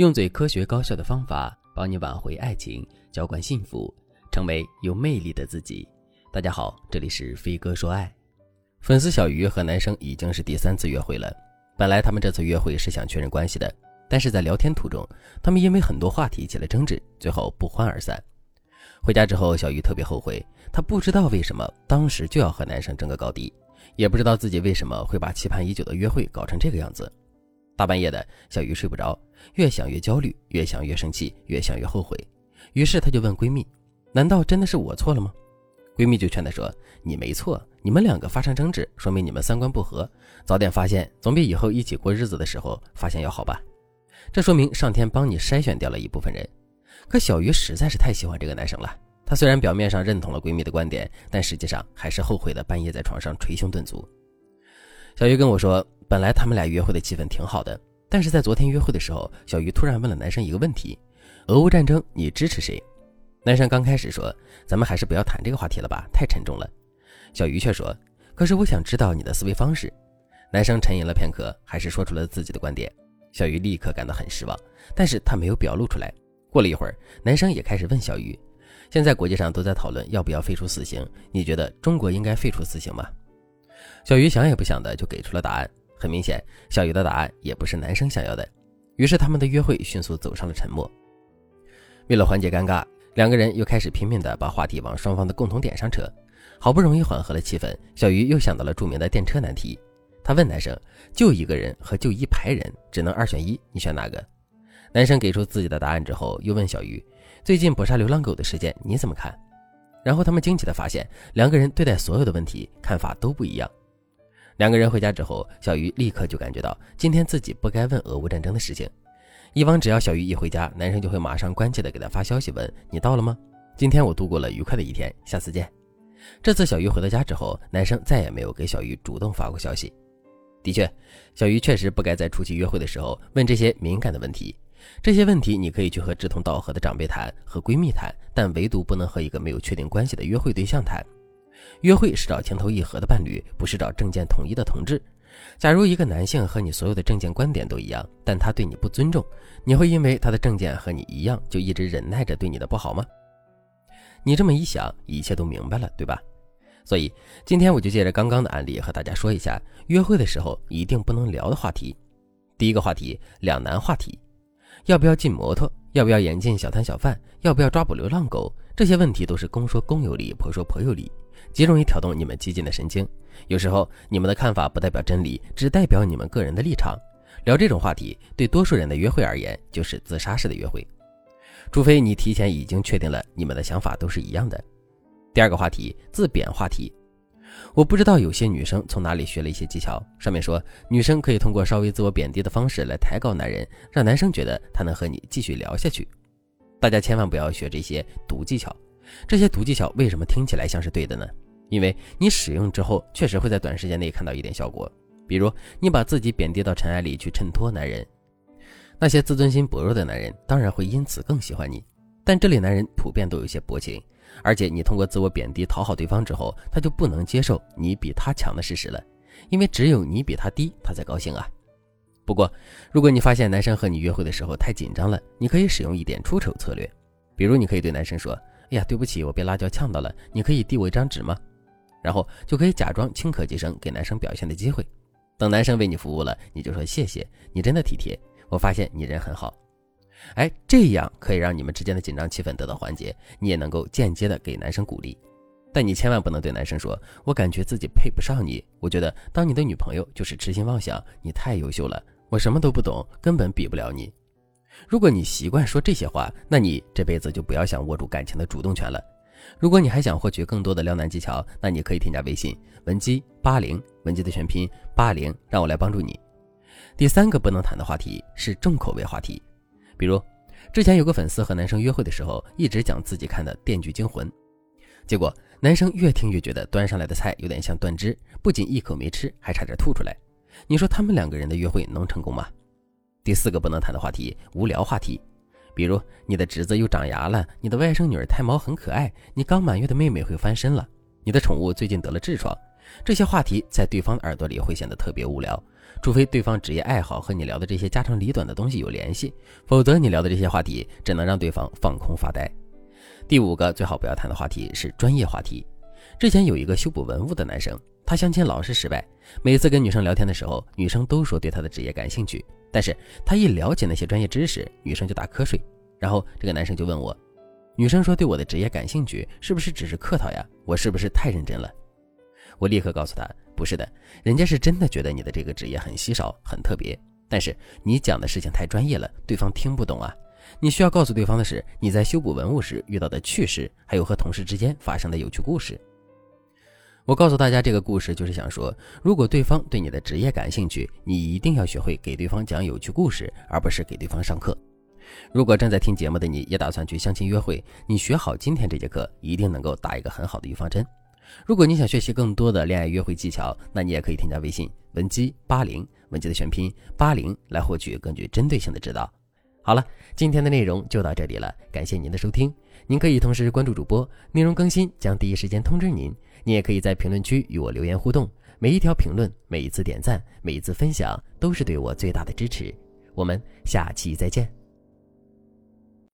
用最科学高效的方法帮你挽回爱情，浇灌幸福，成为有魅力的自己。大家好，这里是飞哥说爱。粉丝小鱼和男生已经是第三次约会了。本来他们这次约会是想确认关系的，但是在聊天途中，他们因为很多话题起了争执，最后不欢而散。回家之后，小鱼特别后悔，她不知道为什么当时就要和男生争个高低，也不知道自己为什么会把期盼已久的约会搞成这个样子。大半夜的，小鱼睡不着，越想越焦虑，越想越生气，越想越后悔。于是她就问闺蜜：“难道真的是我错了吗？”闺蜜就劝她说：“你没错，你们两个发生争执，说明你们三观不合。早点发现，总比以后一起过日子的时候发现要好吧？这说明上天帮你筛选掉了一部分人。可小鱼实在是太喜欢这个男生了，她虽然表面上认同了闺蜜的观点，但实际上还是后悔的，半夜在床上捶胸顿足。小鱼跟我说。本来他们俩约会的气氛挺好的，但是在昨天约会的时候，小鱼突然问了男生一个问题：“俄乌战争，你支持谁？”男生刚开始说：“咱们还是不要谈这个话题了吧，太沉重了。”小鱼却说：“可是我想知道你的思维方式。”男生沉吟了片刻，还是说出了自己的观点。小鱼立刻感到很失望，但是他没有表露出来。过了一会儿，男生也开始问小鱼：“现在国际上都在讨论要不要废除死刑，你觉得中国应该废除死刑吗？”小鱼想也不想的就给出了答案。很明显，小鱼的答案也不是男生想要的，于是他们的约会迅速走上了沉默。为了缓解尴尬，两个人又开始拼命的把话题往双方的共同点上扯。好不容易缓和了气氛，小鱼又想到了著名的电车难题。他问男生：“就一个人和就一排人，只能二选一，你选哪个？”男生给出自己的答案之后，又问小鱼：“最近捕杀流浪狗的事件你怎么看？”然后他们惊奇的发现，两个人对待所有的问题看法都不一样。两个人回家之后，小鱼立刻就感觉到今天自己不该问俄乌战争的事情。以往只要小鱼一回家，男生就会马上关切的给他发消息问你到了吗？今天我度过了愉快的一天，下次见。这次小鱼回到家之后，男生再也没有给小鱼主动发过消息。的确，小鱼确实不该在出去约会的时候问这些敏感的问题。这些问题你可以去和志同道合的长辈谈，和闺蜜谈，但唯独不能和一个没有确定关系的约会对象谈。约会是找情投意合的伴侣，不是找政见统一的同志。假如一个男性和你所有的政见观点都一样，但他对你不尊重，你会因为他的政见和你一样，就一直忍耐着对你的不好吗？你这么一想，一切都明白了，对吧？所以今天我就借着刚刚的案例和大家说一下，约会的时候一定不能聊的话题。第一个话题，两难话题：要不要进摩托？要不要严禁小摊小贩？要不要抓捕流浪狗？这些问题都是公说公有理，婆说婆有理。极容易挑动你们激进的神经，有时候你们的看法不代表真理，只代表你们个人的立场。聊这种话题，对多数人的约会而言，就是自杀式的约会，除非你提前已经确定了你们的想法都是一样的。第二个话题，自贬话题。我不知道有些女生从哪里学了一些技巧，上面说女生可以通过稍微自我贬低的方式来抬高男人，让男生觉得他能和你继续聊下去。大家千万不要学这些毒技巧。这些毒技巧为什么听起来像是对的呢？因为你使用之后，确实会在短时间内看到一点效果。比如，你把自己贬低到尘埃里去衬托男人，那些自尊心薄弱的男人当然会因此更喜欢你。但这类男人普遍都有些薄情，而且你通过自我贬低讨好对方之后，他就不能接受你比他强的事实了，因为只有你比他低，他才高兴啊。不过，如果你发现男生和你约会的时候太紧张了，你可以使用一点出丑策略，比如你可以对男生说。哎呀，对不起，我被辣椒呛到了。你可以递我一张纸吗？然后就可以假装轻咳几声，给男生表现的机会。等男生为你服务了，你就说谢谢，你真的体贴。我发现你人很好。哎，这样可以让你们之间的紧张气氛得到缓解，你也能够间接的给男生鼓励。但你千万不能对男生说：“我感觉自己配不上你，我觉得当你的女朋友就是痴心妄想。你太优秀了，我什么都不懂，根本比不了你。”如果你习惯说这些话，那你这辈子就不要想握住感情的主动权了。如果你还想获取更多的撩男技巧，那你可以添加微信文姬八零，文姬的全拼八零，让我来帮助你。第三个不能谈的话题是重口味话题，比如之前有个粉丝和男生约会的时候，一直讲自己看的《电锯惊魂》，结果男生越听越觉得端上来的菜有点像断肢，不仅一口没吃，还差点吐出来。你说他们两个人的约会能成功吗？第四个不能谈的话题，无聊话题，比如你的侄子又长牙了，你的外甥女儿胎毛很可爱，你刚满月的妹妹会翻身了，你的宠物最近得了痔疮，这些话题在对方的耳朵里会显得特别无聊，除非对方职业爱好和你聊的这些家长里短的东西有联系，否则你聊的这些话题只能让对方放空发呆。第五个最好不要谈的话题是专业话题。之前有一个修补文物的男生，他相亲老是失败，每次跟女生聊天的时候，女生都说对他的职业感兴趣，但是他一了解那些专业知识，女生就打瞌睡。然后这个男生就问我，女生说对我的职业感兴趣，是不是只是客套呀？我是不是太认真了？我立刻告诉他，不是的，人家是真的觉得你的这个职业很稀少、很特别，但是你讲的事情太专业了，对方听不懂啊。你需要告诉对方的是你在修补文物时遇到的趣事，还有和同事之间发生的有趣故事。我告诉大家这个故事，就是想说，如果对方对你的职业感兴趣，你一定要学会给对方讲有趣故事，而不是给对方上课。如果正在听节目的你也打算去相亲约会，你学好今天这节课，一定能够打一个很好的预防针。如果你想学习更多的恋爱约会技巧，那你也可以添加微信文姬八零，文姬的全拼八零，来获取更具针对性的指导。好了，今天的内容就到这里了，感谢您的收听。您可以同时关注主播，内容更新将第一时间通知您。你也可以在评论区与我留言互动，每一条评论、每一次点赞、每一次分享，都是对我最大的支持。我们下期再见。